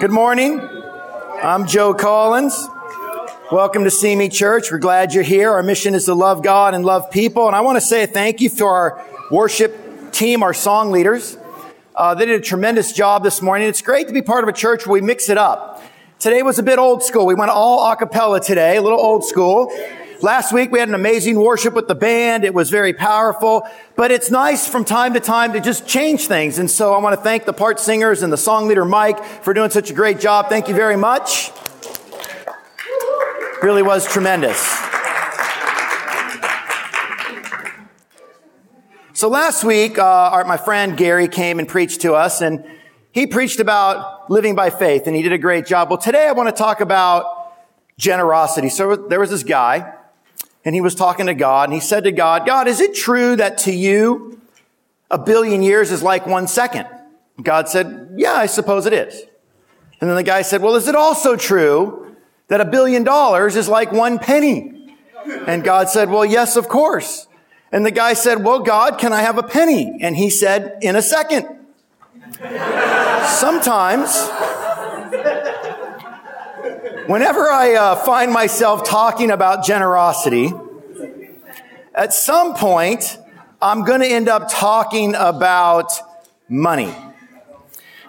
Good morning. I'm Joe Collins. Welcome to Simi Church. We're glad you're here. Our mission is to love God and love people. And I want to say thank you to our worship team, our song leaders. Uh, they did a tremendous job this morning. It's great to be part of a church where we mix it up. Today was a bit old school. We went all a cappella today, a little old school. Last week we had an amazing worship with the band. It was very powerful, but it's nice from time to time to just change things. And so I want to thank the part singers and the song leader Mike for doing such a great job. Thank you very much. Really was tremendous. So last week, uh, our, my friend Gary came and preached to us and he preached about living by faith and he did a great job. Well, today I want to talk about generosity. So there was this guy and he was talking to God and he said to God, God, is it true that to you a billion years is like one second? God said, yeah, I suppose it is. And then the guy said, well, is it also true that a billion dollars is like one penny? And God said, well, yes, of course. And the guy said, well, God, can I have a penny? And he said, in a second. Sometimes Whenever I uh, find myself talking about generosity, at some point, I'm going to end up talking about money.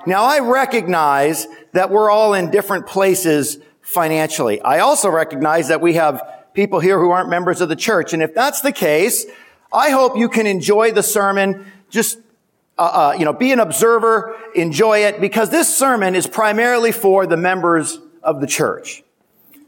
Now, I recognize that we're all in different places financially. I also recognize that we have people here who aren't members of the church. And if that's the case, I hope you can enjoy the sermon. Just, uh, uh, you know, be an observer, enjoy it, because this sermon is primarily for the members of the church.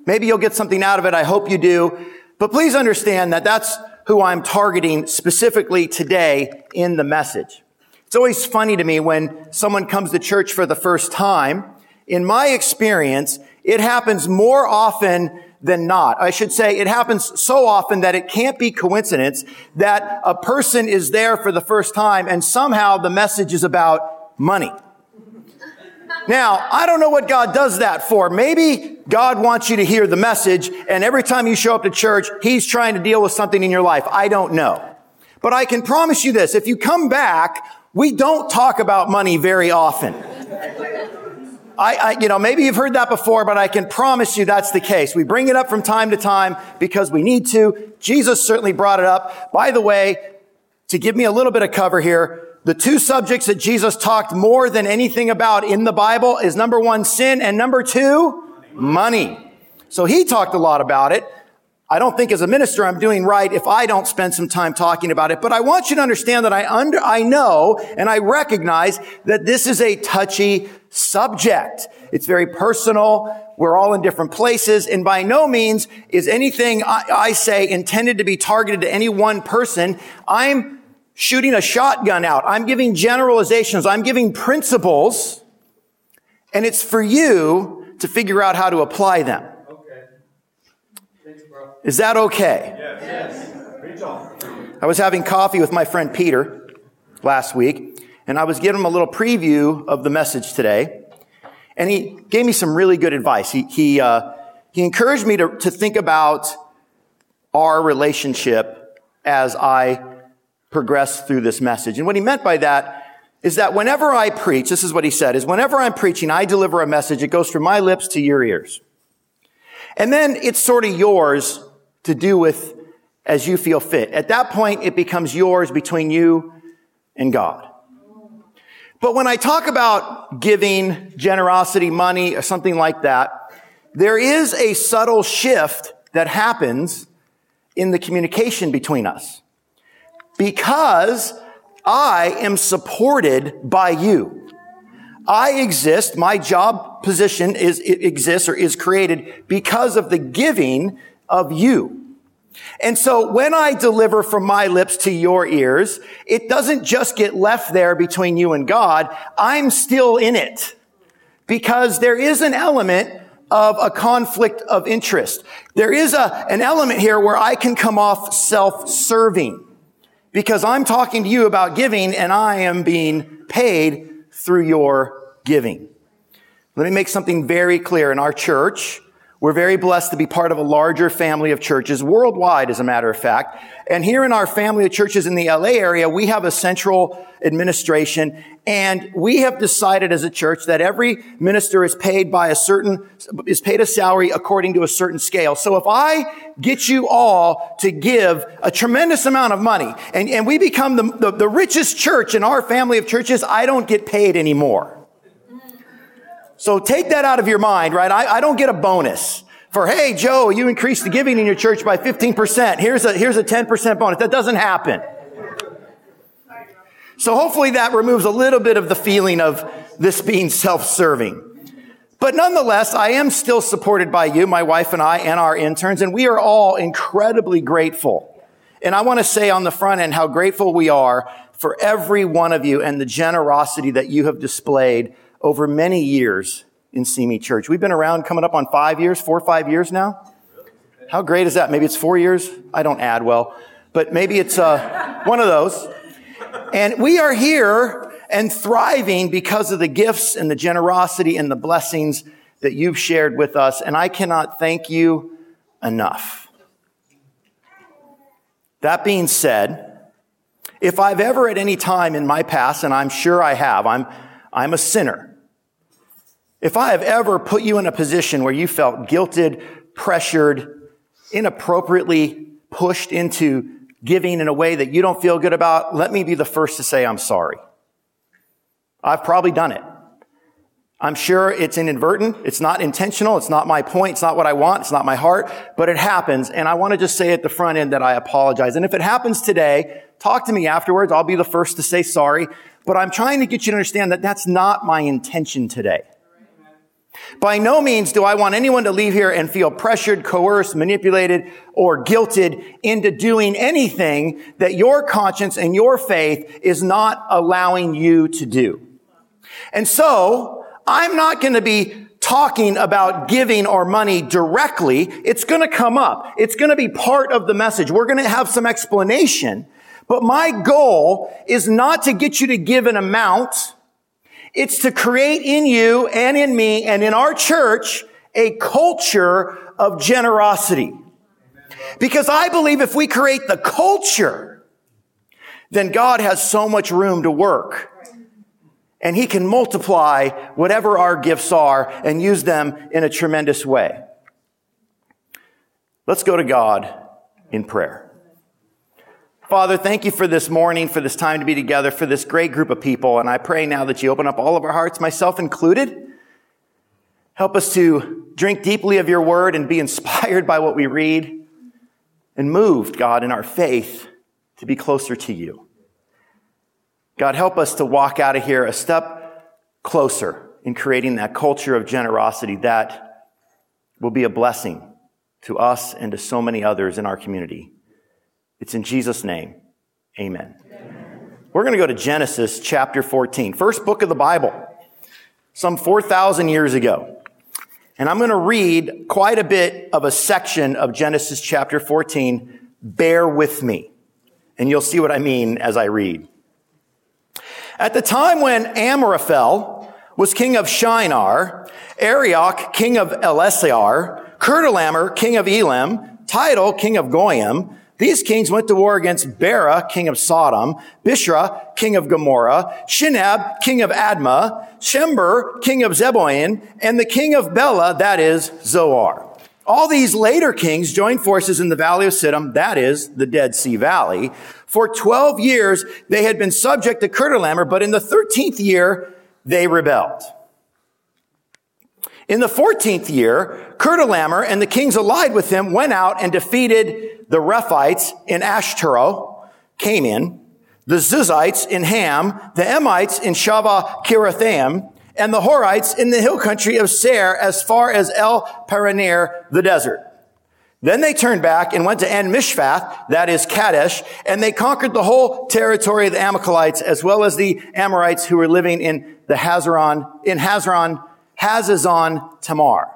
Maybe you'll get something out of it. I hope you do. But please understand that that's who I'm targeting specifically today in the message. It's always funny to me when someone comes to church for the first time. In my experience, it happens more often than not. I should say it happens so often that it can't be coincidence that a person is there for the first time and somehow the message is about money. Now, I don't know what God does that for. Maybe God wants you to hear the message and every time you show up to church, He's trying to deal with something in your life. I don't know. But I can promise you this. If you come back, we don't talk about money very often. I, I, you know, maybe you've heard that before, but I can promise you that's the case. We bring it up from time to time because we need to. Jesus certainly brought it up. By the way, to give me a little bit of cover here, the two subjects that Jesus talked more than anything about in the Bible is number one, sin, and number two, money. So he talked a lot about it. I don't think as a minister I'm doing right if I don't spend some time talking about it, but I want you to understand that I under, I know and I recognize that this is a touchy subject. It's very personal. We're all in different places. And by no means is anything I, I say intended to be targeted to any one person. I'm shooting a shotgun out. I'm giving generalizations. I'm giving principles. And it's for you to figure out how to apply them. Okay. Thanks, bro. Is that okay? Yes. yes. I was having coffee with my friend Peter last week, and I was giving him a little preview of the message today. And he gave me some really good advice. He, he, uh, he encouraged me to, to think about our relationship as I progress through this message. And what he meant by that is that whenever I preach, this is what he said, is whenever I'm preaching, I deliver a message, it goes from my lips to your ears. And then it's sort of yours to do with as you feel fit. At that point, it becomes yours between you and God. But when I talk about giving, generosity, money, or something like that, there is a subtle shift that happens in the communication between us because I am supported by you. I exist, my job position is, exists or is created because of the giving of you. And so when I deliver from my lips to your ears, it doesn't just get left there between you and God. I'm still in it because there is an element of a conflict of interest. There is a, an element here where I can come off self-serving because I'm talking to you about giving and I am being paid through your giving. Let me make something very clear. In our church, We're very blessed to be part of a larger family of churches worldwide, as a matter of fact. And here in our family of churches in the LA area, we have a central administration and we have decided as a church that every minister is paid by a certain, is paid a salary according to a certain scale. So if I get you all to give a tremendous amount of money and, and we become the, the, the richest church in our family of churches, I don't get paid anymore. So take that out of your mind, right? I, I don't get a bonus for, hey, Joe, you increased the giving in your church by 15%. Here's a, here's a 10% bonus. That doesn't happen. So hopefully that removes a little bit of the feeling of this being self-serving. But nonetheless, I am still supported by you, my wife and I, and our interns, and we are all incredibly grateful. And I want to say on the front end how grateful we are for every one of you and the generosity that you have displayed over many years in Simi Church. We've been around coming up on five years, four or five years now. How great is that? Maybe it's four years. I don't add well, but maybe it's uh, one of those. And we are here and thriving because of the gifts and the generosity and the blessings that you've shared with us. And I cannot thank you enough. That being said, if I've ever at any time in my past, and I'm sure I have, I'm, I'm a sinner. If I have ever put you in a position where you felt guilted, pressured, inappropriately pushed into giving in a way that you don't feel good about, let me be the first to say I'm sorry. I've probably done it. I'm sure it's inadvertent. It's not intentional. It's not my point. It's not what I want. It's not my heart, but it happens. And I want to just say at the front end that I apologize. And if it happens today, talk to me afterwards. I'll be the first to say sorry. But I'm trying to get you to understand that that's not my intention today. By no means do I want anyone to leave here and feel pressured, coerced, manipulated, or guilted into doing anything that your conscience and your faith is not allowing you to do. And so, I'm not going to be talking about giving or money directly. It's going to come up. It's going to be part of the message. We're going to have some explanation. But my goal is not to get you to give an amount it's to create in you and in me and in our church a culture of generosity. Because I believe if we create the culture, then God has so much room to work. And he can multiply whatever our gifts are and use them in a tremendous way. Let's go to God in prayer. Father, thank you for this morning, for this time to be together, for this great group of people. And I pray now that you open up all of our hearts, myself included. Help us to drink deeply of your word and be inspired by what we read and moved, God, in our faith to be closer to you. God, help us to walk out of here a step closer in creating that culture of generosity that will be a blessing to us and to so many others in our community. It's in Jesus' name. Amen. Amen. We're going to go to Genesis chapter 14, first book of the Bible, some 4,000 years ago. And I'm going to read quite a bit of a section of Genesis chapter 14. Bear with me. And you'll see what I mean as I read. At the time when Amraphel was king of Shinar, Arioch, king of Ellasar, Chedorlaomer, king of Elam, Tidal, king of Goyim, these kings went to war against Bera, king of Sodom, Bishra, king of Gomorrah, Shinab, king of Admah, Shemer, king of Zeboim, and the king of Bela, that is Zoar. All these later kings joined forces in the valley of Siddim, that is the Dead Sea Valley. For 12 years, they had been subject to Chedorlaomer, but in the 13th year, they rebelled. In the 14th year, Chedorlaomer and the kings allied with him went out and defeated the Rephaites in Ashtaro, Canaan, the Zuzites in Ham, the Emites in Shaveh Kiriathaim, and the Horites in the hill country of Seir as far as El Paran near, the desert. Then they turned back and went to En Mishpath, that is Kadesh, and they conquered the whole territory of the Amalekites as well as the Amorites who were living in the Hazaron, in Hazron Hazazon Tamar.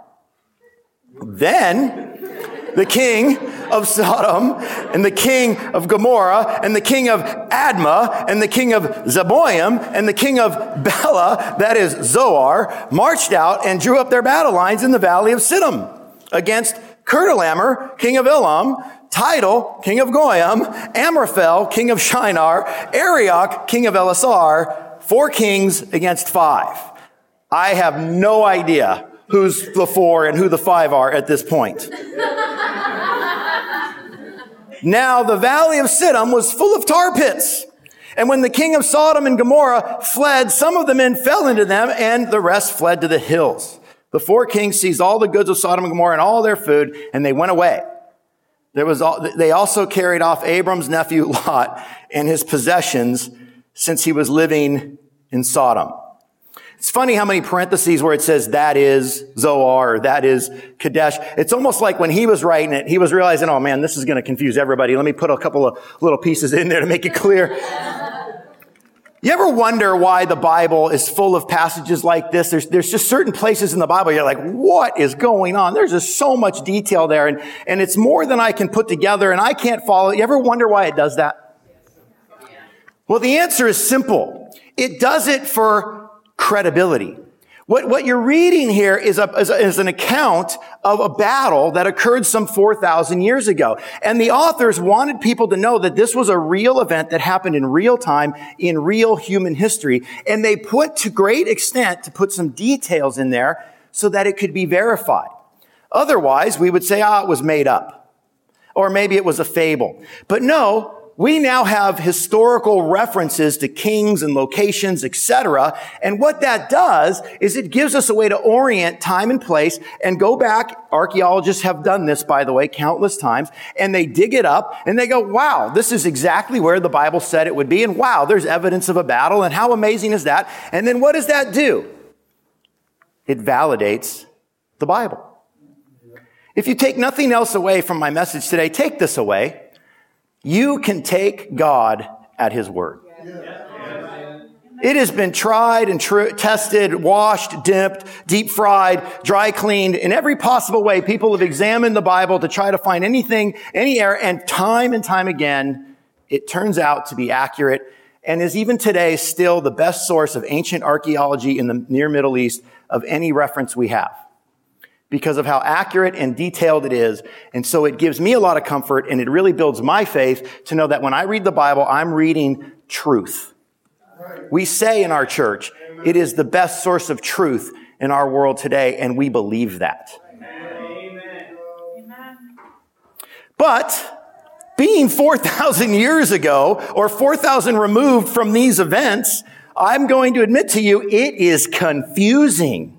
Then the king of Sodom and the king of Gomorrah and the king of Admah and the king of Zeboim and the king of Bela, that is Zoar, marched out and drew up their battle lines in the valley of Siddim. against Chedorlaomer, king of Elam, Tidal, king of Goyim, Amraphel, king of Shinar, Arioch, king of Ellasar, four kings against five. I have no idea who's the four and who the five are at this point. now the valley of Siddim was full of tar pits. And when the king of Sodom and Gomorrah fled, some of the men fell into them and the rest fled to the hills. The four kings seized all the goods of Sodom and Gomorrah and all their food and they went away. There was, all, they also carried off Abram's nephew Lot and his possessions since he was living in Sodom. It's funny how many parentheses where it says that is Zoar that is Kadesh. It's almost like when he was writing it, he was realizing, oh man, this is going to confuse everybody. Let me put a couple of little pieces in there to make it clear. You ever wonder why the Bible is full of passages like this? There's, there's just certain places in the Bible you're like, what is going on? There's just so much detail there and, and it's more than I can put together and I can't follow. You ever wonder why it does that? Well, the answer is simple. It does it for credibility. What, what you're reading here is, a, is, a, is an account of a battle that occurred some 4,000 years ago. And the authors wanted people to know that this was a real event that happened in real time, in real human history. And they put to great extent to put some details in there so that it could be verified. Otherwise, we would say, ah, it was made up. Or maybe it was a fable. But no, we now have historical references to kings and locations, etc. And what that does is it gives us a way to orient time and place and go back. Archaeologists have done this, by the way, countless times, and they dig it up and they go, wow, this is exactly where the Bible said it would be. And wow, there's evidence of a battle. And how amazing is that? And then what does that do? It validates the Bible. If you take nothing else away from my message today, take this away. You can take God at His word. It has been tried and tr- tested, washed, dipped, deep fried, dry cleaned in every possible way. People have examined the Bible to try to find anything, any error, and time and time again, it turns out to be accurate and is even today still the best source of ancient archaeology in the near Middle East of any reference we have because of how accurate and detailed it is. And so it gives me a lot of comfort and it really builds my faith to know that when I read the Bible, I'm reading truth. We say in our church, it is the best source of truth in our world today, and we believe that. But being 4,000 years ago or 4,000 removed from these events, I'm going to admit to you, it is confusing.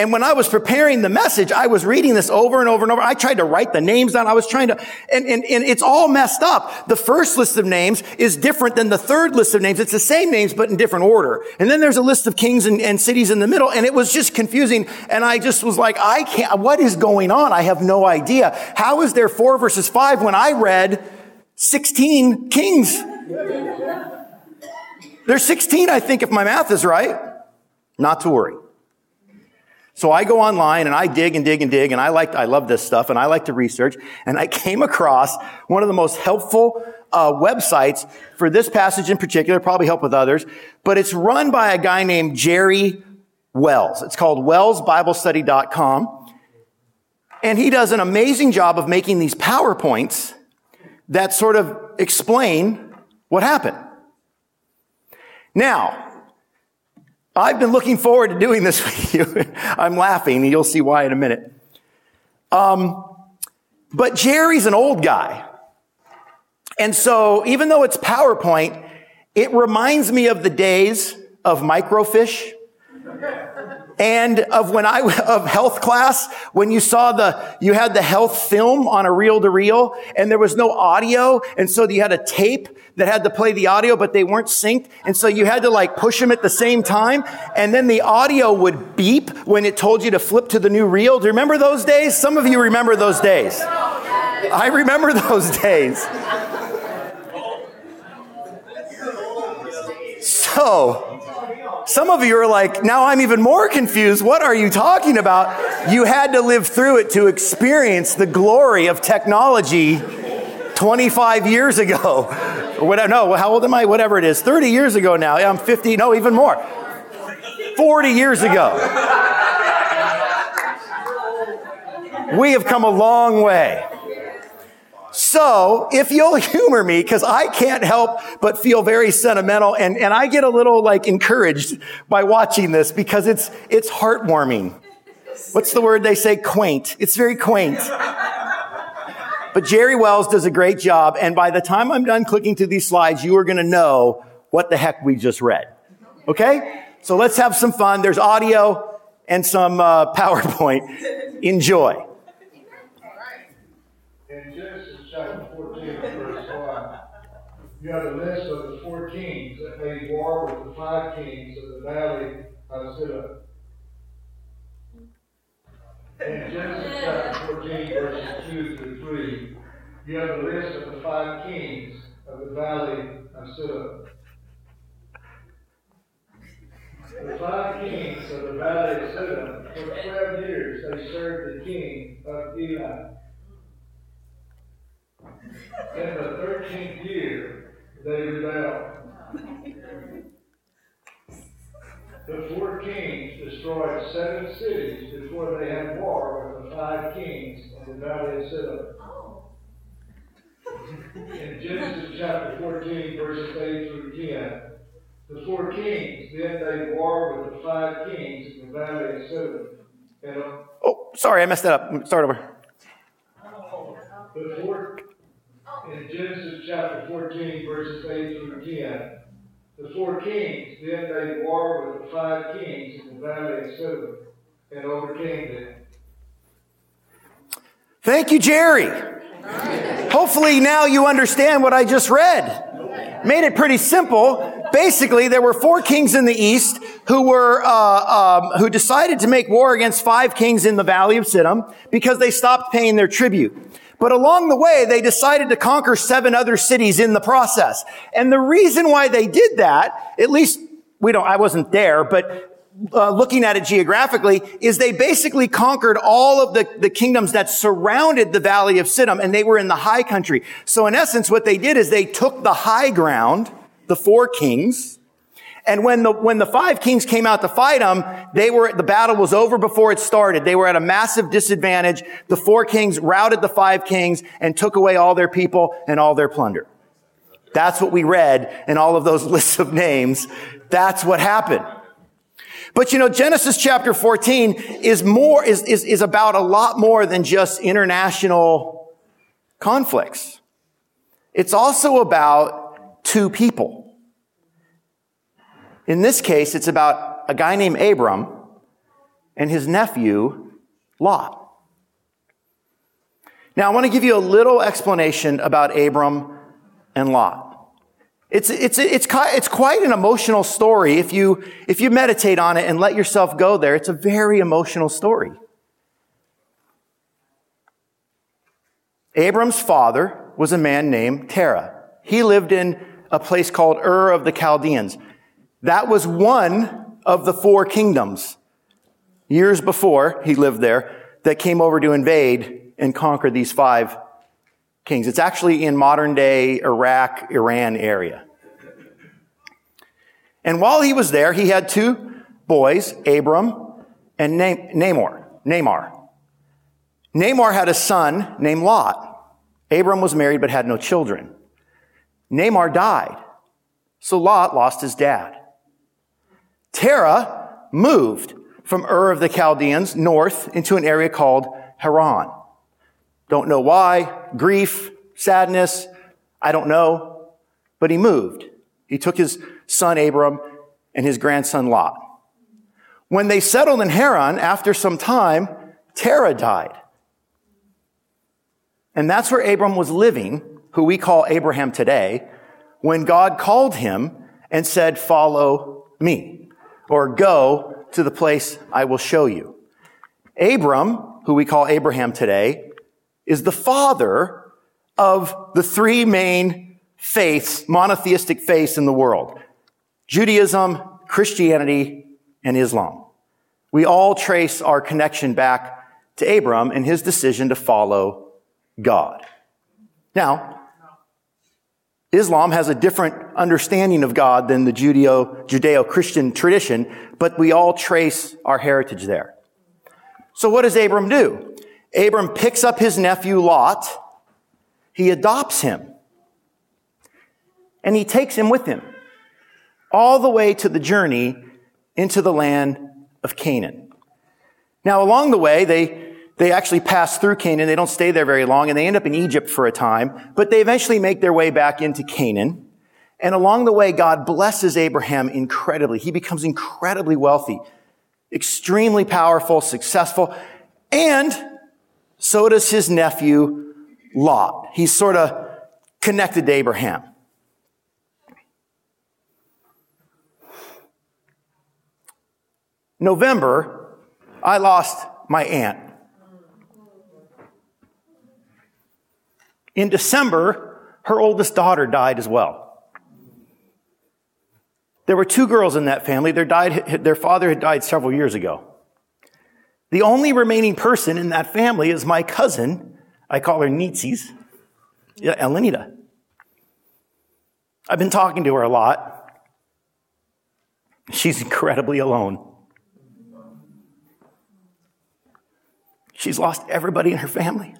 And when I was preparing the message, I was reading this over and over and over. I tried to write the names down. I was trying to, and, and, and it's all messed up. The first list of names is different than the third list of names. It's the same names, but in different order. And then there's a list of kings and, and cities in the middle, and it was just confusing. And I just was like, I can't, what is going on? I have no idea. How is there four versus five when I read 16 kings? There's 16, I think, if my math is right. Not to worry. So I go online and I dig and dig and dig and I like, I love this stuff and I like to research and I came across one of the most helpful uh, websites for this passage in particular, probably help with others, but it's run by a guy named Jerry Wells. It's called wellsbiblestudy.com. And he does an amazing job of making these PowerPoints that sort of explain what happened. Now, I've been looking forward to doing this with you. I'm laughing, and you'll see why in a minute. Um, but Jerry's an old guy. And so even though it's PowerPoint, it reminds me of the days of microfiche and of when I, of health class, when you saw the, you had the health film on a reel to reel and there was no audio. And so you had a tape that had to play the audio, but they weren't synced. And so you had to like push them at the same time. And then the audio would beep when it told you to flip to the new reel. Do you remember those days? Some of you remember those days. I remember those days. So, some of you are like, now I'm even more confused. What are you talking about? You had to live through it to experience the glory of technology 25 years ago. Or whatever, no, how old am I? Whatever it is. 30 years ago now. I'm 50, no, even more. 40 years ago. We have come a long way. So if you'll humor me, because I can't help but feel very sentimental and, and I get a little like encouraged by watching this because it's, it's heartwarming. What's the word they say? Quaint. It's very quaint. But Jerry Wells does a great job. And by the time I'm done clicking through these slides, you are going to know what the heck we just read. Okay? So let's have some fun. There's audio and some uh, PowerPoint. Enjoy. In Genesis chapter 14, verse 1, you have a list of the four kings that made war with the five kings of the valley of Ziddah. In Genesis chapter 14, verses 2 through 3, you have a list of the five kings of the valley of Ziddah. The five kings of the valley of Ziddah, for 12 years they served the king of Elam. In the thirteenth year, they rebelled. The four kings destroyed seven cities before they had war with the five kings in the valley of Ziddah. Oh. In Genesis chapter 14, verses 8 through 10, the four kings then made war with the five kings in the valley of Ziddah. And, uh, oh, sorry, I messed that up. Start over. The four in Genesis chapter 14, verses 8 through 10. The four kings then made war with the five kings in the valley of Ziddah and overcame them. Thank you, Jerry. Hopefully now you understand what I just read. Made it pretty simple. Basically, there were four kings in the east who were uh, um, who decided to make war against five kings in the valley of Siddim because they stopped paying their tribute. But along the way, they decided to conquer seven other cities in the process. And the reason why they did that, at least we don't, I wasn't there, but uh, looking at it geographically, is they basically conquered all of the, the kingdoms that surrounded the valley of Siddim, and they were in the high country. So in essence, what they did is they took the high ground, the four kings, and when the, when the five kings came out to fight them, they were, the battle was over before it started. They were at a massive disadvantage. The four kings routed the five kings and took away all their people and all their plunder. That's what we read in all of those lists of names. That's what happened. But you know, Genesis chapter 14 is more, is, is, is about a lot more than just international conflicts. It's also about two people. In this case, it's about a guy named Abram and his nephew, Lot. Now, I want to give you a little explanation about Abram and Lot. It's, it's, it's, it's quite an emotional story if you, if you meditate on it and let yourself go there. It's a very emotional story. Abram's father was a man named Terah. He lived in a place called Ur of the Chaldeans. That was one of the four kingdoms years before he lived there that came over to invade and conquer these five kings. It's actually in modern day Iraq, Iran area. And while he was there, he had two boys, Abram and Namor. Namar. Namar had a son named Lot. Abram was married but had no children. Namor died. So Lot lost his dad. Terah moved from Ur of the Chaldeans north into an area called Haran. Don't know why. Grief, sadness. I don't know. But he moved. He took his son Abram and his grandson Lot. When they settled in Haran, after some time, Terah died. And that's where Abram was living, who we call Abraham today, when God called him and said, follow me or go to the place I will show you. Abram, who we call Abraham today, is the father of the three main faiths, monotheistic faiths in the world. Judaism, Christianity, and Islam. We all trace our connection back to Abram and his decision to follow God. Now, Islam has a different understanding of God than the Judeo, Judeo-Christian tradition, but we all trace our heritage there. So what does Abram do? Abram picks up his nephew Lot. He adopts him. And he takes him with him all the way to the journey into the land of Canaan. Now, along the way, they, they actually pass through Canaan. They don't stay there very long and they end up in Egypt for a time, but they eventually make their way back into Canaan. And along the way, God blesses Abraham incredibly. He becomes incredibly wealthy, extremely powerful, successful, and so does his nephew Lot. He's sort of connected to Abraham. November, I lost my aunt. In December, her oldest daughter died as well. There were two girls in that family. Their, died, their father had died several years ago. The only remaining person in that family is my cousin. I call her Nietzsche's, Elenita. I've been talking to her a lot. She's incredibly alone. She's lost everybody in her family.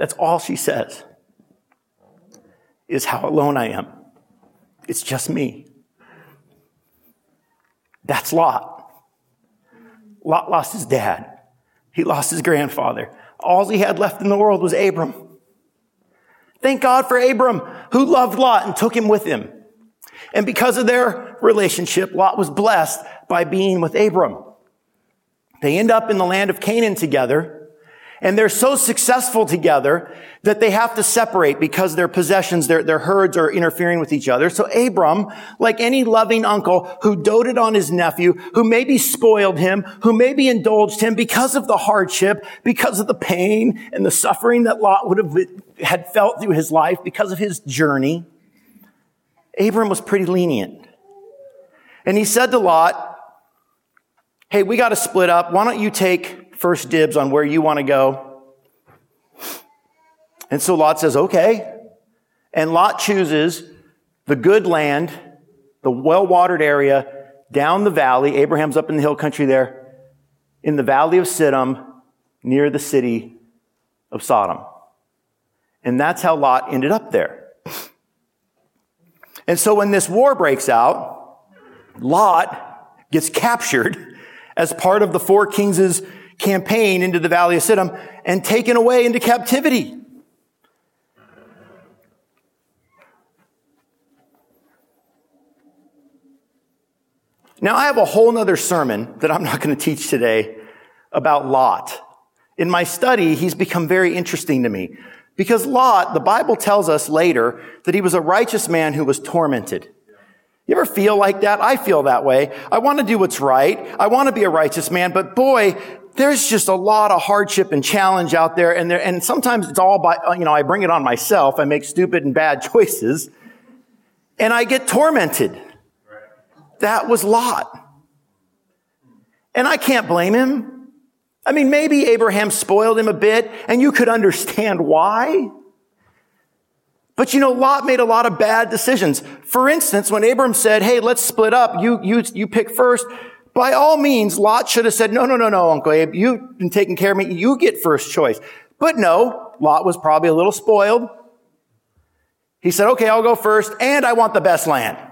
That's all she says is how alone I am. It's just me. That's Lot. Lot lost his dad. He lost his grandfather. All he had left in the world was Abram. Thank God for Abram, who loved Lot and took him with him. And because of their relationship, Lot was blessed by being with Abram. They end up in the land of Canaan together. And they're so successful together that they have to separate because their possessions, their, their herds are interfering with each other. So Abram, like any loving uncle who doted on his nephew, who maybe spoiled him, who maybe indulged him because of the hardship, because of the pain and the suffering that Lot would have had felt through his life because of his journey, Abram was pretty lenient. And he said to Lot, Hey, we got to split up. Why don't you take first dibs on where you want to go? And so Lot says, okay. And Lot chooses the good land, the well watered area down the valley. Abraham's up in the hill country there, in the valley of Siddim, near the city of Sodom. And that's how Lot ended up there. And so when this war breaks out, Lot gets captured as part of the four kings' campaign into the valley of Siddim and taken away into captivity. Now, I have a whole nother sermon that I'm not going to teach today about Lot. In my study, he's become very interesting to me because Lot, the Bible tells us later that he was a righteous man who was tormented. You ever feel like that? I feel that way. I want to do what's right. I want to be a righteous man, but boy, there's just a lot of hardship and challenge out there. And there, and sometimes it's all by, you know, I bring it on myself. I make stupid and bad choices and I get tormented. That was Lot. And I can't blame him. I mean, maybe Abraham spoiled him a bit and you could understand why. But you know, Lot made a lot of bad decisions. For instance, when Abram said, Hey, let's split up. You, you, you pick first. By all means, Lot should have said, No, no, no, no, Uncle Abe. You've been taking care of me. You get first choice. But no, Lot was probably a little spoiled. He said, Okay, I'll go first and I want the best land.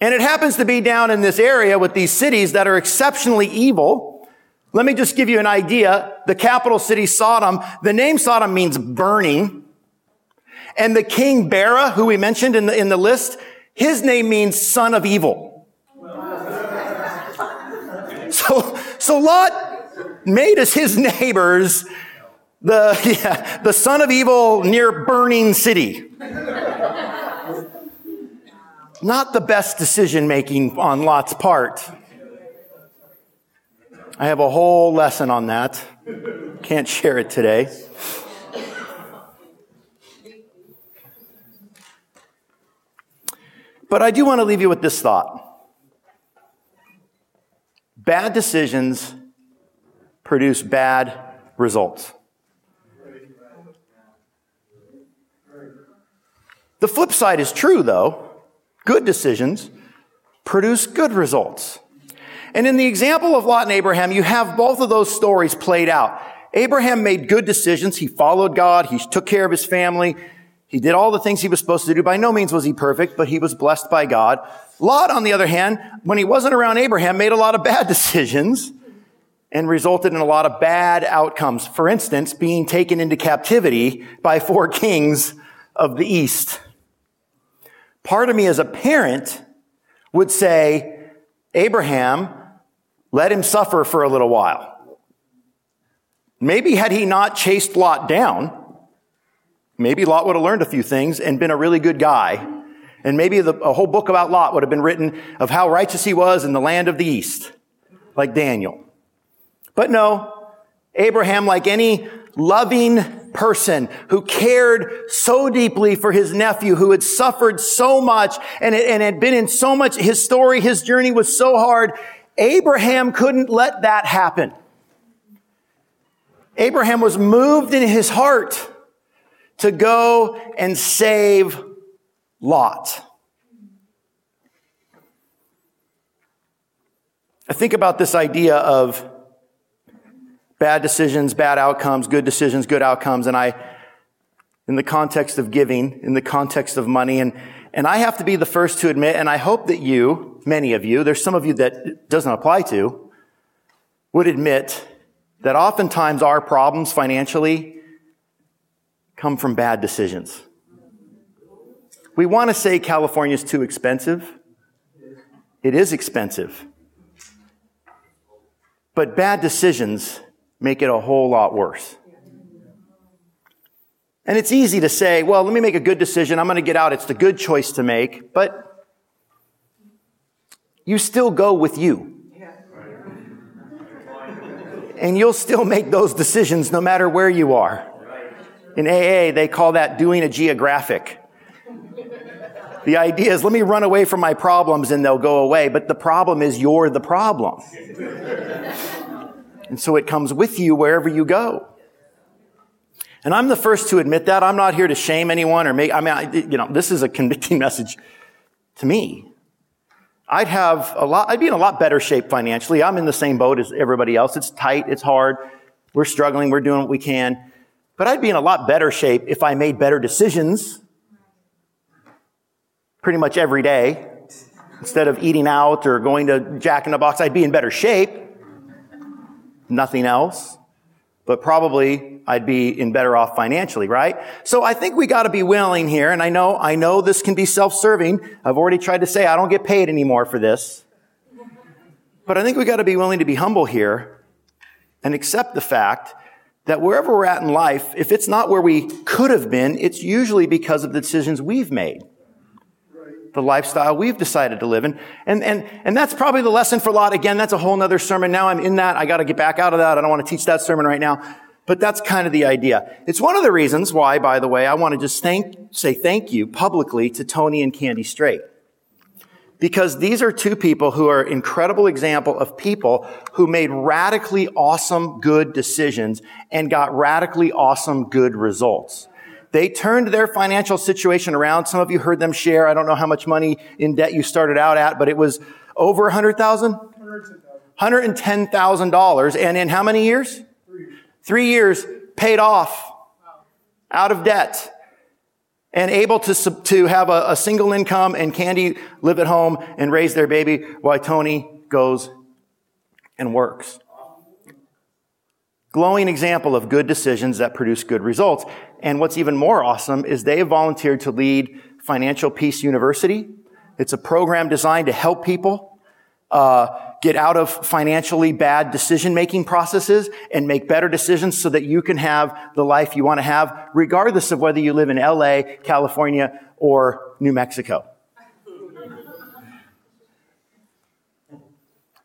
And it happens to be down in this area with these cities that are exceptionally evil. Let me just give you an idea. The capital city, Sodom, the name Sodom means burning. And the king Bera, who we mentioned in the, in the list, his name means son of evil. So, Lot made us his neighbors the, yeah, the son of evil near burning city. Not the best decision making on Lot's part. I have a whole lesson on that. Can't share it today. But I do want to leave you with this thought. Bad decisions produce bad results. The flip side is true, though. Good decisions produce good results. And in the example of Lot and Abraham, you have both of those stories played out. Abraham made good decisions. He followed God. He took care of his family. He did all the things he was supposed to do. By no means was he perfect, but he was blessed by God. Lot, on the other hand, when he wasn't around Abraham, made a lot of bad decisions and resulted in a lot of bad outcomes. For instance, being taken into captivity by four kings of the East. Part of me as a parent would say, Abraham, let him suffer for a little while. Maybe had he not chased Lot down, maybe Lot would have learned a few things and been a really good guy. And maybe the, a whole book about Lot would have been written of how righteous he was in the land of the East, like Daniel. But no, Abraham, like any loving person who cared so deeply for his nephew who had suffered so much and, and had been in so much, his story, his journey was so hard. Abraham couldn't let that happen. Abraham was moved in his heart to go and save Lot. I think about this idea of bad decisions, bad outcomes, good decisions, good outcomes. And I, in the context of giving, in the context of money, and, and I have to be the first to admit, and I hope that you, many of you, there's some of you that doesn't apply to, would admit that oftentimes our problems financially come from bad decisions. We want to say California is too expensive. It is expensive. But bad decisions make it a whole lot worse. And it's easy to say, well, let me make a good decision. I'm going to get out. It's the good choice to make. But you still go with you. And you'll still make those decisions no matter where you are. In AA, they call that doing a geographic. The idea is let me run away from my problems and they'll go away. But the problem is you're the problem. And so it comes with you wherever you go. And I'm the first to admit that. I'm not here to shame anyone or make, I mean, I, you know, this is a convicting message to me. I'd have a lot, I'd be in a lot better shape financially. I'm in the same boat as everybody else. It's tight. It's hard. We're struggling. We're doing what we can. But I'd be in a lot better shape if I made better decisions pretty much every day. Instead of eating out or going to Jack in the Box, I'd be in better shape nothing else, but probably I'd be in better off financially, right? So I think we got to be willing here. And I know, I know this can be self-serving. I've already tried to say I don't get paid anymore for this. But I think we got to be willing to be humble here and accept the fact that wherever we're at in life, if it's not where we could have been, it's usually because of the decisions we've made the lifestyle we've decided to live in. And, and, and that's probably the lesson for Lot. Again, that's a whole nother sermon. Now I'm in that. I got to get back out of that. I don't want to teach that sermon right now. But that's kind of the idea. It's one of the reasons why, by the way, I want to just thank, say thank you publicly to Tony and Candy Straight. Because these are two people who are incredible example of people who made radically awesome good decisions and got radically awesome good results. They turned their financial situation around. Some of you heard them share. I don't know how much money in debt you started out at, but it was over a hundred thousand? $110,000. And in how many years? Three. Three years paid off out of debt and able to, to have a, a single income and Candy live at home and raise their baby while Tony goes and works glowing example of good decisions that produce good results. And what's even more awesome is they have volunteered to lead Financial Peace University. It's a program designed to help people uh, get out of financially bad decision-making processes and make better decisions so that you can have the life you want to have, regardless of whether you live in LA, California, or New Mexico.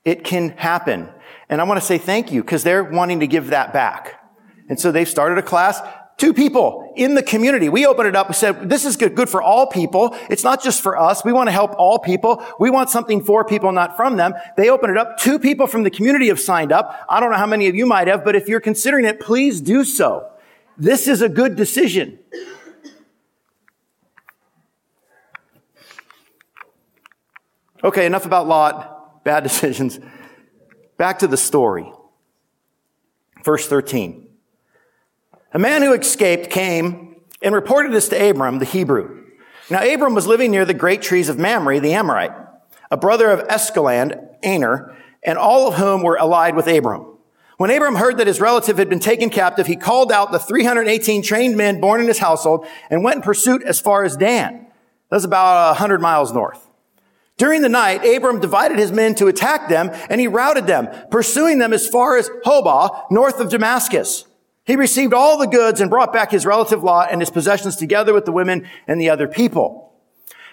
It can happen. And I want to say thank you because they're wanting to give that back. And so they've started a class. Two people in the community. We opened it up. We said, this is good, good for all people. It's not just for us. We want to help all people. We want something for people, not from them. They opened it up. Two people from the community have signed up. I don't know how many of you might have, but if you're considering it, please do so. This is a good decision. Okay, enough about Lot, bad decisions. Back to the story. Verse 13. A man who escaped came and reported this to Abram, the Hebrew. Now Abram was living near the great trees of Mamre, the Amorite, a brother of Eshkol and, Aner, and all of whom were allied with Abram. When Abram heard that his relative had been taken captive, he called out the 318 trained men born in his household and went in pursuit as far as Dan. That's about 100 miles north. During the night, Abram divided his men to attack them, and he routed them, pursuing them as far as Hobah, north of Damascus. He received all the goods and brought back his relative Lot and his possessions together with the women and the other people.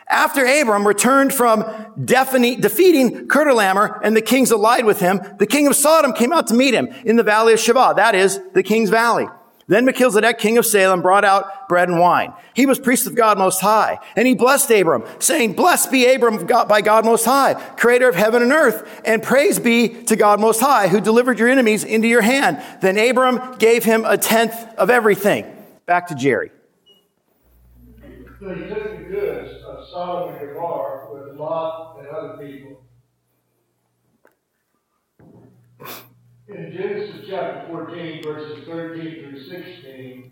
After Abram returned from defeating Chedorlaomer and the kings allied with him, the king of Sodom came out to meet him in the valley of Shaveh, that is, the king's valley. Then Melchizedek, king of Salem, brought out bread and wine. He was priest of God Most High, and he blessed Abram, saying, Blessed be Abram by God Most High, creator of heaven and earth, and praise be to God Most High, who delivered your enemies into your hand. Then Abram gave him a tenth of everything. Back to Jerry. So he took the goods of Sodom and Gomorrah with Lot and other people. In Genesis chapter 14, verses 13 through 16,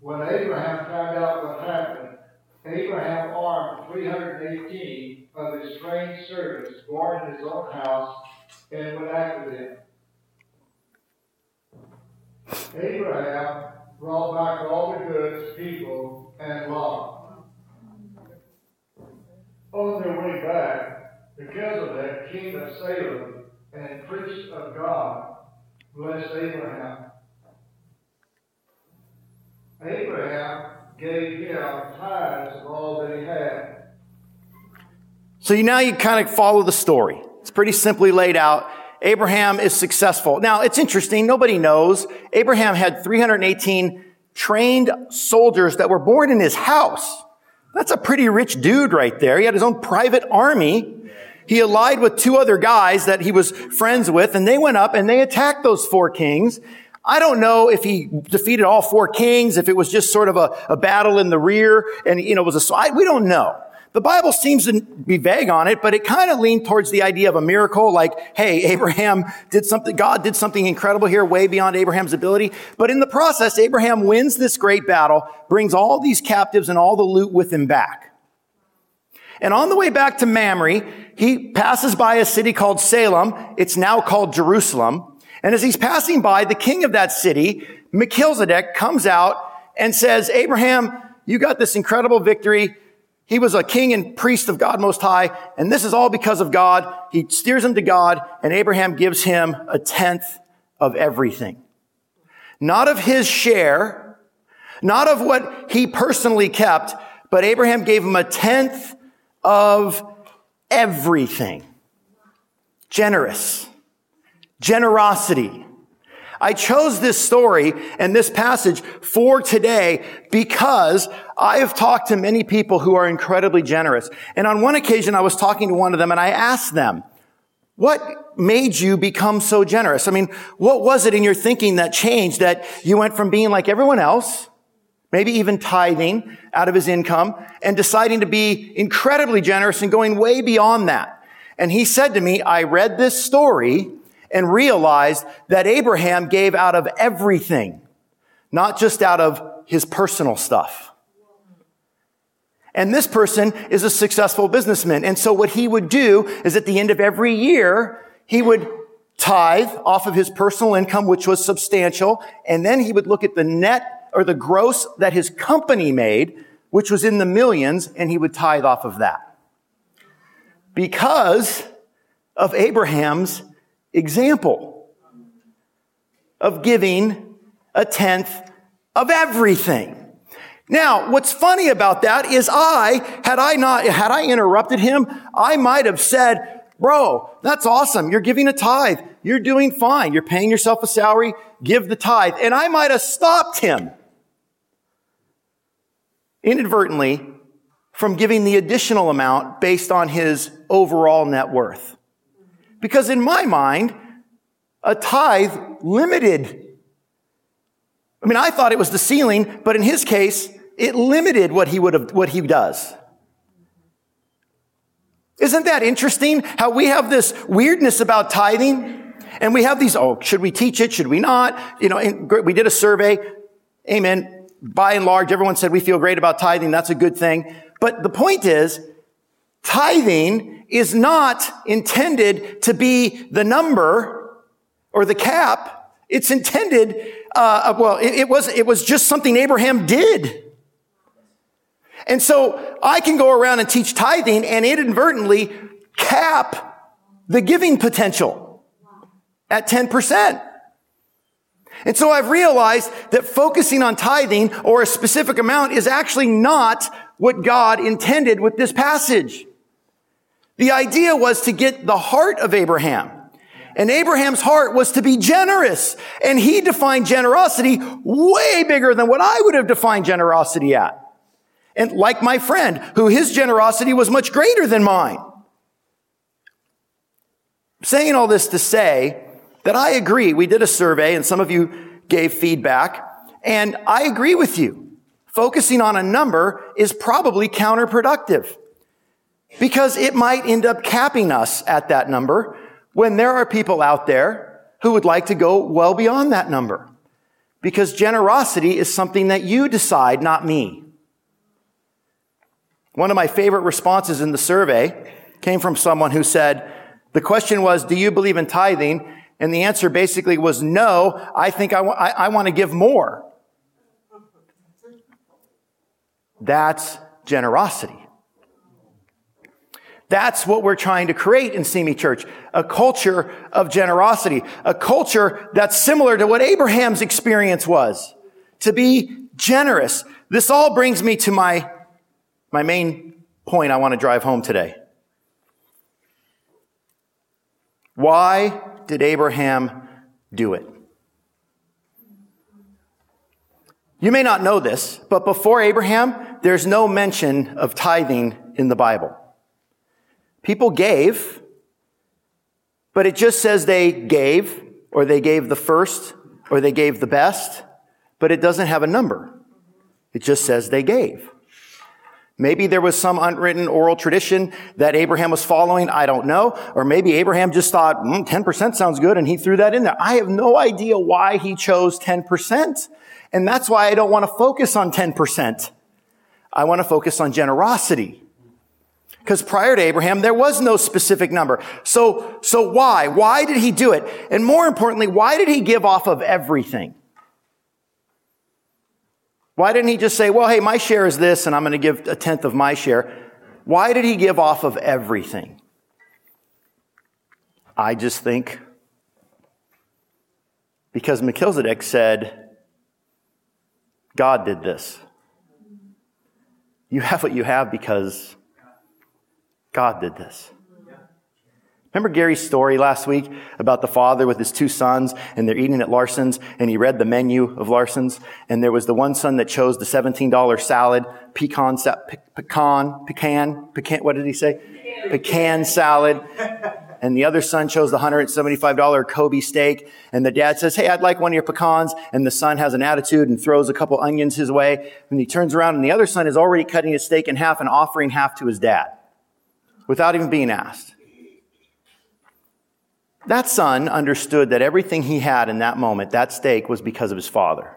when Abraham found out what happened, Abraham armed 318 of his trained servants born in his own house and went after them. Abraham brought back all the goods, people, and Lot. On their way back, Melchizedek, king of Salem and priest of God, blessed Abraham. Abraham gave him tithes of all that he had. So you, now you kind of follow the story. It's pretty simply laid out. Abraham is successful. Now, it's interesting. Nobody knows. Abraham had 318 trained soldiers that were born in his house. That's a pretty rich dude right there. He had his own private army. He allied with two other guys that he was friends with, and they went up and they attacked those four kings. I don't know if he defeated all four kings, if it was just sort of a, a battle in the rear, and you know, it was a, I, we don't know. The Bible seems to be vague on it, but it kind of leaned towards the idea of a miracle, like, hey, Abraham did something, God did something incredible here, way beyond Abraham's ability. But in the process, Abraham wins this great battle, brings all these captives and all the loot with him back. And on the way back to Mamre, he passes by a city called Salem. It's now called Jerusalem. And as he's passing by, the king of that city, Melchizedek, comes out and says, Abraham, you got this incredible victory. He was a king and priest of God Most High, and this is all because of God. He steers him to God, and Abraham gives him a tenth of everything. Not of his share, not of what he personally kept, but Abraham gave him a tenth of everything. Generous. Generosity. I chose this story and this passage for today because I have talked to many people who are incredibly generous. And on one occasion, I was talking to one of them and I asked them, what made you become so generous? I mean, what was it in your thinking that changed that you went from being like everyone else, maybe even tithing out of his income and deciding to be incredibly generous and going way beyond that? And he said to me, I read this story and realized that Abraham gave out of everything, not just out of his personal stuff. And this person is a successful businessman. And so what he would do is at the end of every year, he would tithe off of his personal income, which was substantial. And then he would look at the net or the gross that his company made, which was in the millions, and he would tithe off of that. Because of Abraham's example of giving a tenth of everything. Now, what's funny about that is I, had I not, had I interrupted him, I might have said, bro, that's awesome. You're giving a tithe. You're doing fine. You're paying yourself a salary. Give the tithe. And I might have stopped him inadvertently from giving the additional amount based on his overall net worth. Because in my mind, a tithe limited. I mean, I thought it was the ceiling, but in his case, it limited what he would have, what he does. Isn't that interesting how we have this weirdness about tithing? And we have these, oh, should we teach it? Should we not? You know, we did a survey. Amen. By and large, everyone said we feel great about tithing. That's a good thing. But the point is, tithing is not intended to be the number or the cap. It's intended, uh, well, it, it was, it was just something Abraham did. And so I can go around and teach tithing and inadvertently cap the giving potential at 10%. And so I've realized that focusing on tithing or a specific amount is actually not what God intended with this passage. The idea was to get the heart of Abraham. And Abraham's heart was to be generous. And he defined generosity way bigger than what I would have defined generosity at. And like my friend, who his generosity was much greater than mine. saying all this to say that I agree. We did a survey and some of you gave feedback. And I agree with you. Focusing on a number is probably counterproductive because it might end up capping us at that number when there are people out there who would like to go well beyond that number. Because generosity is something that you decide, not me. One of my favorite responses in the survey came from someone who said, the question was, do you believe in tithing? And the answer basically was no, I think I, I, I want to give more. That's generosity. That's what we're trying to create in Simi Church. A culture of generosity. A culture that's similar to what Abraham's experience was. To be generous. This all brings me to my, my main point I want to drive home today. Why did Abraham do it? You may not know this, but before Abraham, there's no mention of tithing in the Bible. People gave, but it just says they gave, or they gave the first, or they gave the best, but it doesn't have a number. It just says they gave. Maybe there was some unwritten oral tradition that Abraham was following. I don't know. Or maybe Abraham just thought, mm, 10% sounds good and he threw that in there. I have no idea why he chose 10%. And that's why I don't want to focus on 10%. I want to focus on generosity. Because prior to Abraham, there was no specific number. So, so why? Why did he do it? And more importantly, why did he give off of everything? Why didn't he just say, well, hey, my share is this and I'm going to give a tenth of my share? Why did he give off of everything? I just think because Melchizedek said, God did this. You have what you have because God did this. Remember Gary's story last week about the father with his two sons and they're eating at Larsen's and he read the menu of Larsen's and there was the one son that chose the $17 salad, pecan, pecan, pecan, pecan, what did he say? Pecan salad. And the other son chose the $175 Kobe steak. And the dad says, Hey, I'd like one of your pecans. And the son has an attitude and throws a couple onions his way. And he turns around and the other son is already cutting his steak in half and offering half to his dad without even being asked. That son understood that everything he had in that moment, that steak, was because of his father.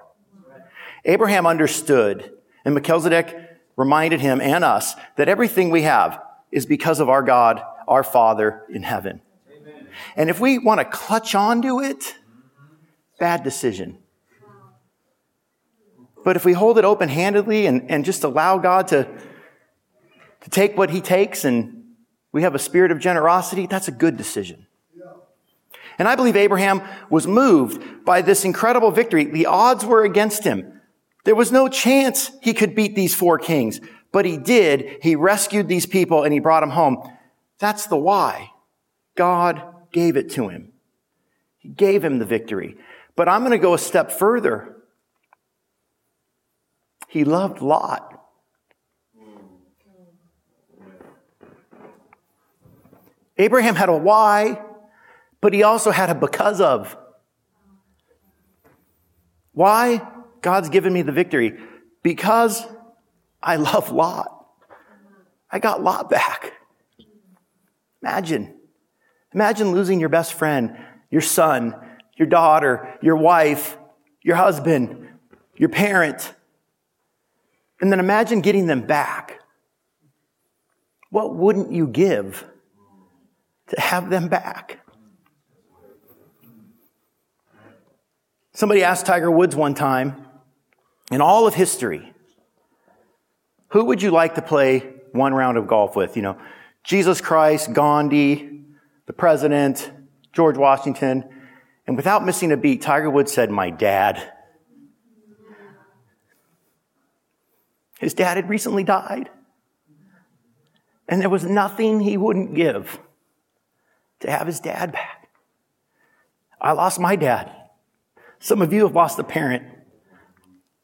Abraham understood, and Melchizedek reminded him and us that everything we have is because of our God, our Father in heaven. Amen. And if we want to clutch onto it, bad decision. But if we hold it open handedly and, and just allow God to, to take what he takes and we have a spirit of generosity, that's a good decision. And I believe Abraham was moved by this incredible victory. The odds were against him. There was no chance he could beat these four kings, but he did. He rescued these people and he brought them home. That's the why. God gave it to him. He gave him the victory. But I'm going to go a step further. He loved Lot. Abraham had a why but he also had a because of. Why? God's given me the victory. Because I love Lot. I got Lot back. Imagine. Imagine losing your best friend your son, your daughter, your wife, your husband, your parent. And then imagine getting them back. What wouldn't you give to have them back? Somebody asked Tiger Woods one time, in all of history, who would you like to play one round of golf with? You know, Jesus Christ, Gandhi, the president, George Washington. And without missing a beat, Tiger Woods said, My dad. His dad had recently died. And there was nothing he wouldn't give to have his dad back. I lost my dad. Some of you have lost a parent.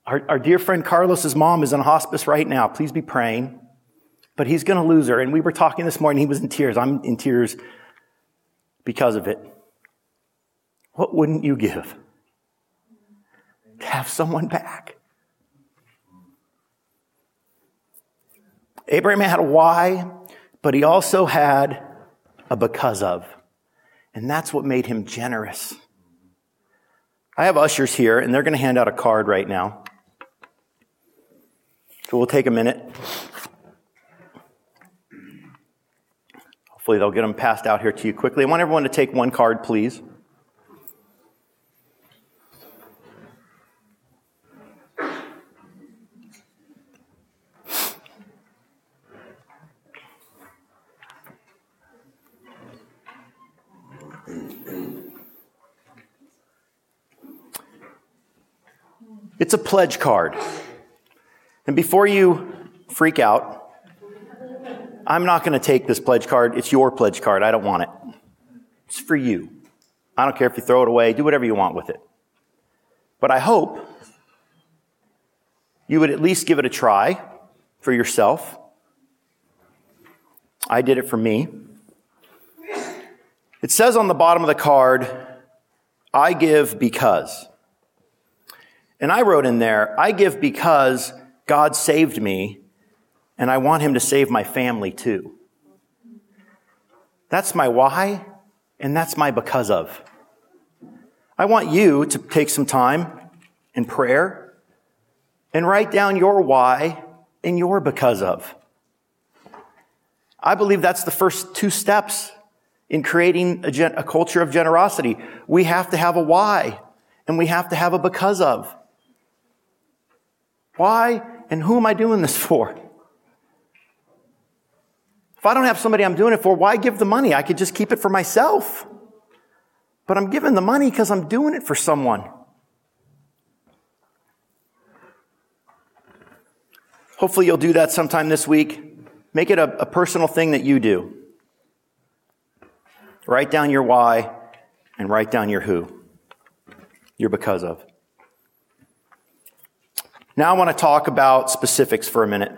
Our, our dear friend Carlos's mom is in hospice right now. Please be praying. But he's going to lose her. And we were talking this morning. He was in tears. I'm in tears because of it. What wouldn't you give to have someone back? Abraham had a why, but he also had a because of. And that's what made him generous. I have ushers here, and they're going to hand out a card right now. So we'll take a minute. Hopefully, they'll get them passed out here to you quickly. I want everyone to take one card, please. It's a pledge card. And before you freak out, I'm not going to take this pledge card. It's your pledge card. I don't want it. It's for you. I don't care if you throw it away, do whatever you want with it. But I hope you would at least give it a try for yourself. I did it for me. It says on the bottom of the card, I give because. And I wrote in there, I give because God saved me and I want him to save my family too. That's my why and that's my because of. I want you to take some time in prayer and write down your why and your because of. I believe that's the first two steps in creating a, gen- a culture of generosity. We have to have a why and we have to have a because of. Why and who am I doing this for? If I don't have somebody I'm doing it for, why give the money? I could just keep it for myself. But I'm giving the money because I'm doing it for someone. Hopefully, you'll do that sometime this week. Make it a, a personal thing that you do. Write down your why and write down your who. Your because of. Now I want to talk about specifics for a minute.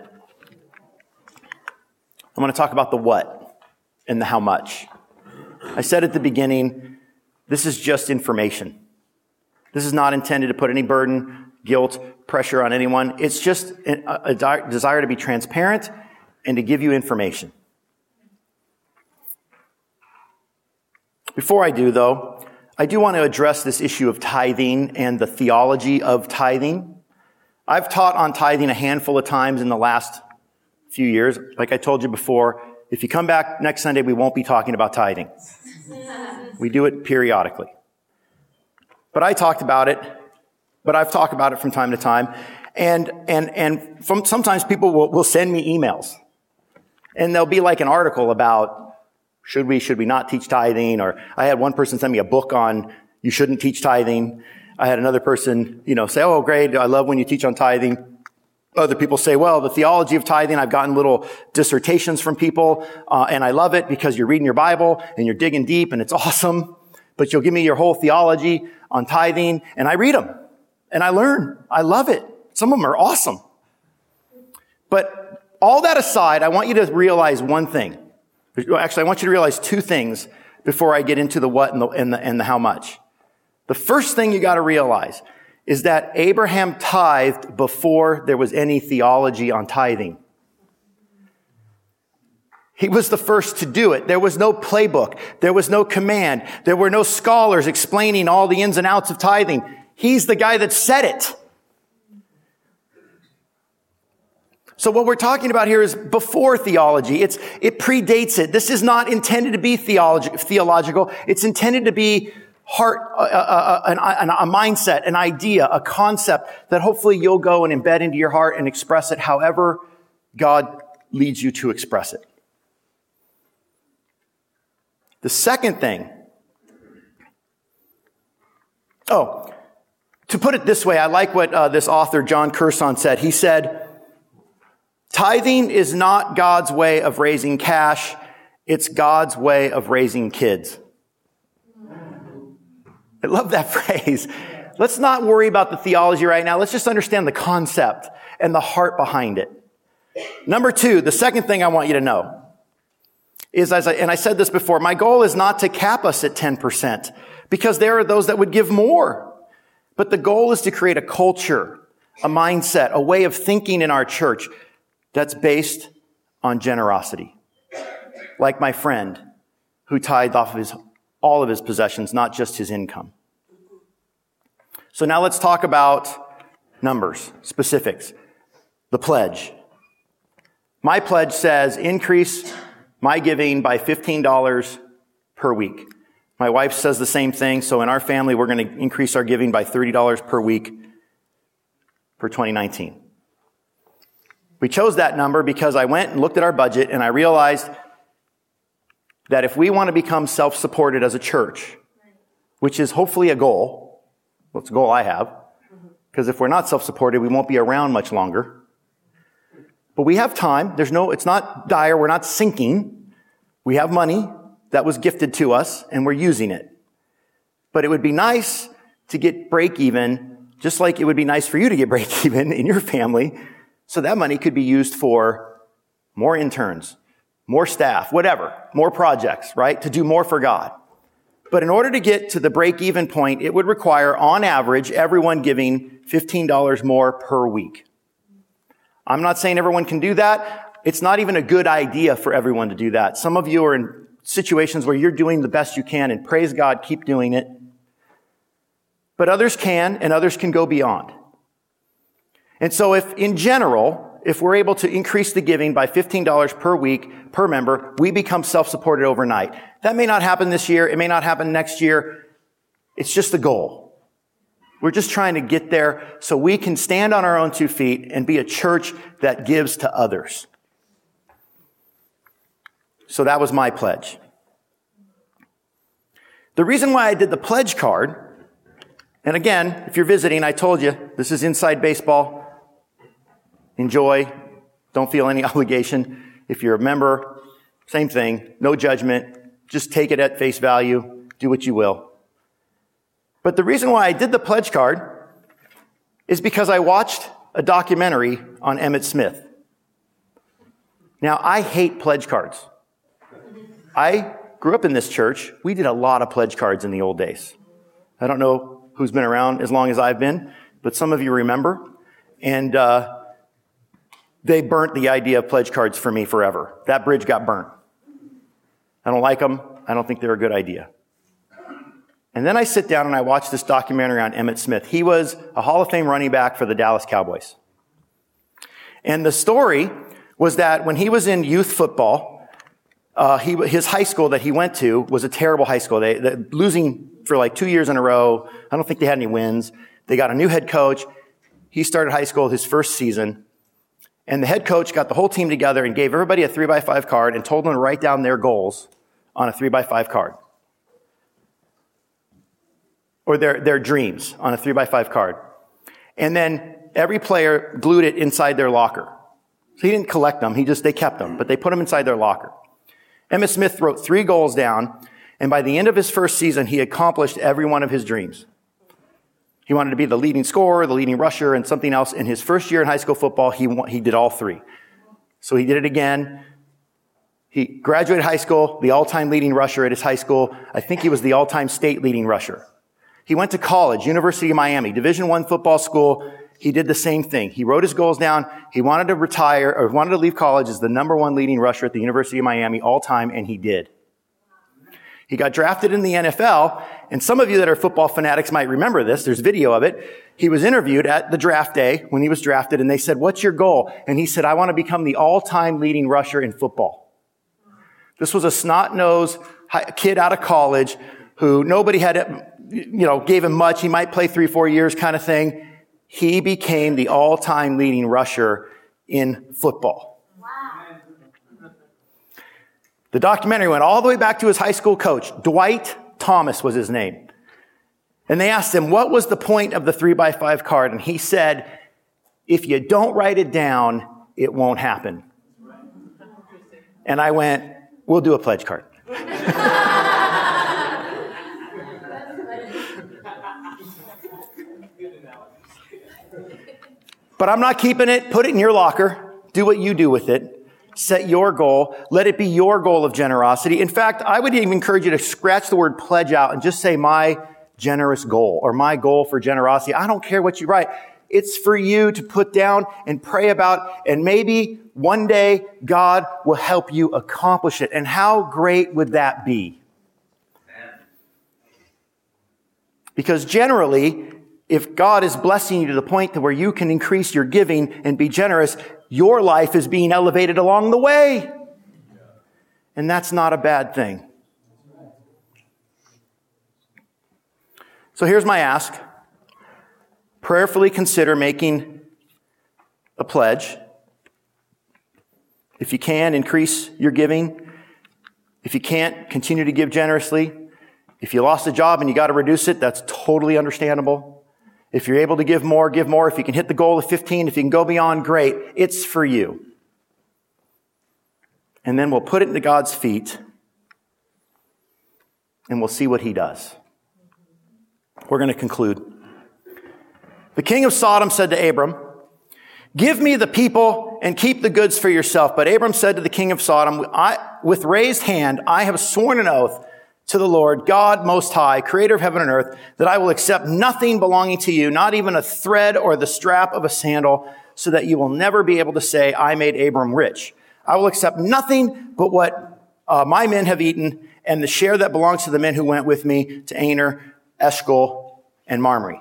I want to talk about the what and the how much. I said at the beginning, this is just information. This is not intended to put any burden, guilt, pressure on anyone. It's just a, desire to be transparent and to give you information. Before I do, though, I do want to address this issue of tithing and the theology of tithing. I've taught on tithing a handful of times in the last few years. Like I told you before, if you come back next Sunday, we won't be talking about tithing. we do it periodically. But I talked about it, but I've talked about it from time to time. And, and, and from, sometimes people will, will send me emails. And there'll be like an article about should we, should we not teach tithing? Or I had one person send me a book on you shouldn't teach tithing. I had another person, you know, say, oh, great, I love when you teach on tithing. Other people say, well, the theology of tithing, I've gotten little dissertations from people, uh, and I love it because you're reading your Bible and you're digging deep and it's awesome. But you'll give me your whole theology on tithing, and I read them and I learn. I love it. Some of them are awesome. But all that aside, I want you to realize one thing. Actually, I want you to realize two things before I get into the what and the, and the, and the how much. The first thing you got to realize is that Abraham tithed before there was any theology on tithing. He was the first to do it. There was no playbook. There was no command. There were no scholars explaining all the ins and outs of tithing. He's the guy that said it. So what we're talking about here is before theology. It's, it predates it. This is not intended to be theology, theological. It's intended to be heart, uh, uh, uh, a mindset, an idea, a concept that hopefully you'll go and embed into your heart and express it however God leads you to express it. The second thing, oh, to put it this way, I like what uh, this author, Jon Courson, said. He said, Tithing is not God's way of raising cash. It's God's way of raising kids. I love that phrase. Let's not worry about the theology right now. Let's just understand the concept and the heart behind it. Number two, the second thing I want you to know is, as I, and I said this before, my goal is not to cap us at 10% because there are those that would give more. But the goal is to create a culture, a mindset, a way of thinking in our church that's based on generosity. Like my friend who tithed off of his, all of his possessions, not just his income. So now let's talk about numbers, specifics. The pledge. My pledge says increase my giving by $15 per week. My wife says the same thing. So in our family, we're going to increase our giving by $30 per week for 2019. We chose that number because I went and looked at our budget and I realized that if we want to become self-supported as a church, which is hopefully a goal, well, it's a goal I have, because if we're not self-supported, we won't be around much longer. But we have time. There's no, it's not dire. We're not sinking. We have money that was gifted to us and we're using it. But it would be nice to get break even, just like it would be nice for you to get break even in your family so that money could be used for more interns, more staff, whatever, more projects, right? To do more for God. But in order to get to the break even point, it would require, on average, everyone giving $15 more per week. I'm not saying everyone can do that. It's not even a good idea for everyone to do that. Some of you are in situations where you're doing the best you can and praise God, keep doing it. But others can and others can go beyond. And so if in general, if we're able to increase the giving by $15 per week per member, we become self-supported overnight. That may not happen this year. It may not happen next year. It's just the goal. We're just trying to get there so we can stand on our own two feet and be a church that gives to others. So that was my pledge. The reason why I did the pledge card, and again, if you're visiting, I told you this is inside baseball. Enjoy. Don't feel any obligation. If you're a member, same thing. No judgment. Just take it at face value. Do what you will. But the reason why I did the pledge card is because I watched a documentary on Emmitt Smith. Now, I hate pledge cards. I grew up in this church. We did a lot of pledge cards in the old days. I don't know who's been around as long as I've been, but some of you remember. And uh, they burnt the idea of pledge cards for me forever. That bridge got burnt. I don't like them. I don't think they're a good idea. And then I sit down and I watch this documentary on Emmitt Smith. He was a Hall of Fame running back for the Dallas Cowboys. And the story was that when he was in youth football, uh, he, his high school that he went to was a terrible high school. They, they losing for like two years in a row. I don't think they had any wins. They got a new head coach. He started high school his first season. And the head coach got the whole team together and gave everybody a three by five card and told them to write down their goals on a three by five card. Or their, their dreams on a three by five card. And then every player glued it inside their locker. So he didn't collect them, he just, they kept them, but they put them inside their locker. Emmitt Smith wrote three goals down, and by the end of his first season, he accomplished every one of his dreams. He wanted to be the leading scorer, the leading rusher, and something else. In his first year in high school football, he, he did all three. So he did it again. He graduated high school, the all-time leading rusher at his high school. I think he was the all-time state leading rusher. He went to college, University of Miami, Division One football school, he did the same thing. He wrote his goals down. He wanted to retire or wanted to leave college as the number one leading rusher at the University of Miami all time, and he did. He got drafted in the NFL, and some of you that are football fanatics might remember this. There's video of it. He was interviewed at the draft day when he was drafted, and they said, what's your goal? And he said, I want to become the all-time leading rusher in football. This was a snot-nosed kid out of college who nobody had, you know, gave him much. He might play three, four years kind of thing. He became the all-time leading rusher in football. The documentary went all the way back to his high school coach. Dwight Thomas was his name. And they asked him, what was the point of the three by five card? And he said, if you don't write it down, it won't happen. And I went, we'll do a pledge card. but I'm not keeping it. Put it in your locker. Do what you do with it set your goal. Let it be your goal of generosity. In fact, I would even encourage you to scratch the word pledge out and just say my generous goal or my goal for generosity. I don't care what you write. It's for you to put down and pray about and maybe one day God will help you accomplish it. And how great would that be? Because generally, if God is blessing you to the point to where you can increase your giving and be generous, your life is being elevated along the way. And that's not a bad thing. So here's my ask. Prayerfully consider making a pledge. If you can, increase your giving. If you can't, continue to give generously. If you lost a job and you got to reduce it, that's totally understandable. If you're able to give more, give more. If you can hit the goal of 15, if you can go beyond, great. It's for you. And then we'll put it into God's feet and we'll see what he does. We're going to conclude. The king of Sodom said to Abram, Give me the people and keep the goods for yourself. But Abram said to the king of Sodom, With raised hand, I have sworn an oath to the Lord, God most high, creator of heaven and earth, that I will accept nothing belonging to you, not even a thread or the strap of a sandal, so that you will never be able to say, I made Abram rich. I will accept nothing but what uh, my men have eaten and the share that belongs to the men who went with me to Aner, Eshkol, and Mamre.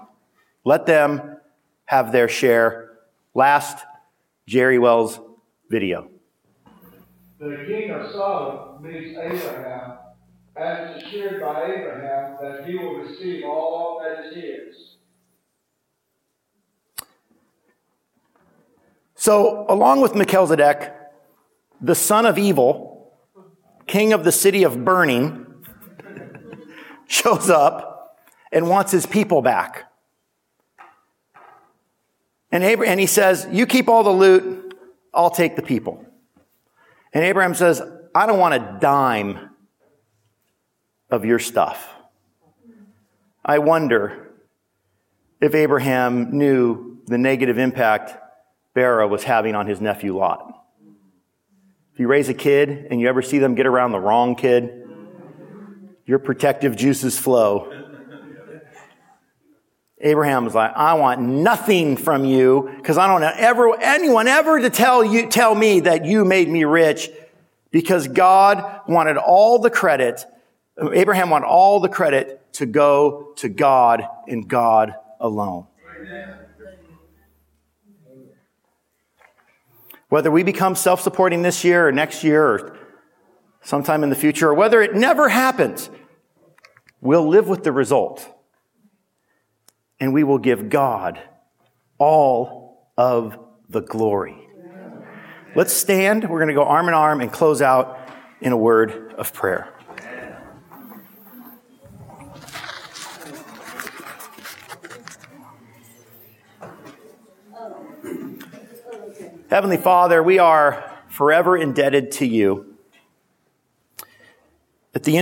Let them have their share. Last Jerry Wells video. The king of Sodom meets Abraham as is assured by Abraham that he will receive all that is his. So, along with Melchizedek, the son of evil, king of the city of burning, shows up and wants his people back. And, Abraham, and he says, You keep all the loot, I'll take the people. And Abraham says, I don't want a dime of your stuff. I wonder if Abraham knew the negative impact Bera was having on his nephew Lot. If you raise a kid and you ever see them get around the wrong kid, your protective juices flow. Abraham was like, I want nothing from you because I don't ever, anyone ever to tell you, tell me that you made me rich because God wanted all the credit Abraham wanted all the credit to go to God and God alone. Whether we become self supporting this year or next year or sometime in the future, or whether it never happens, we'll live with the result. And we will give God all of the glory. Let's stand. We're going to go arm in arm and close out in a word of prayer. Heavenly Father, we are forever indebted to you. At the end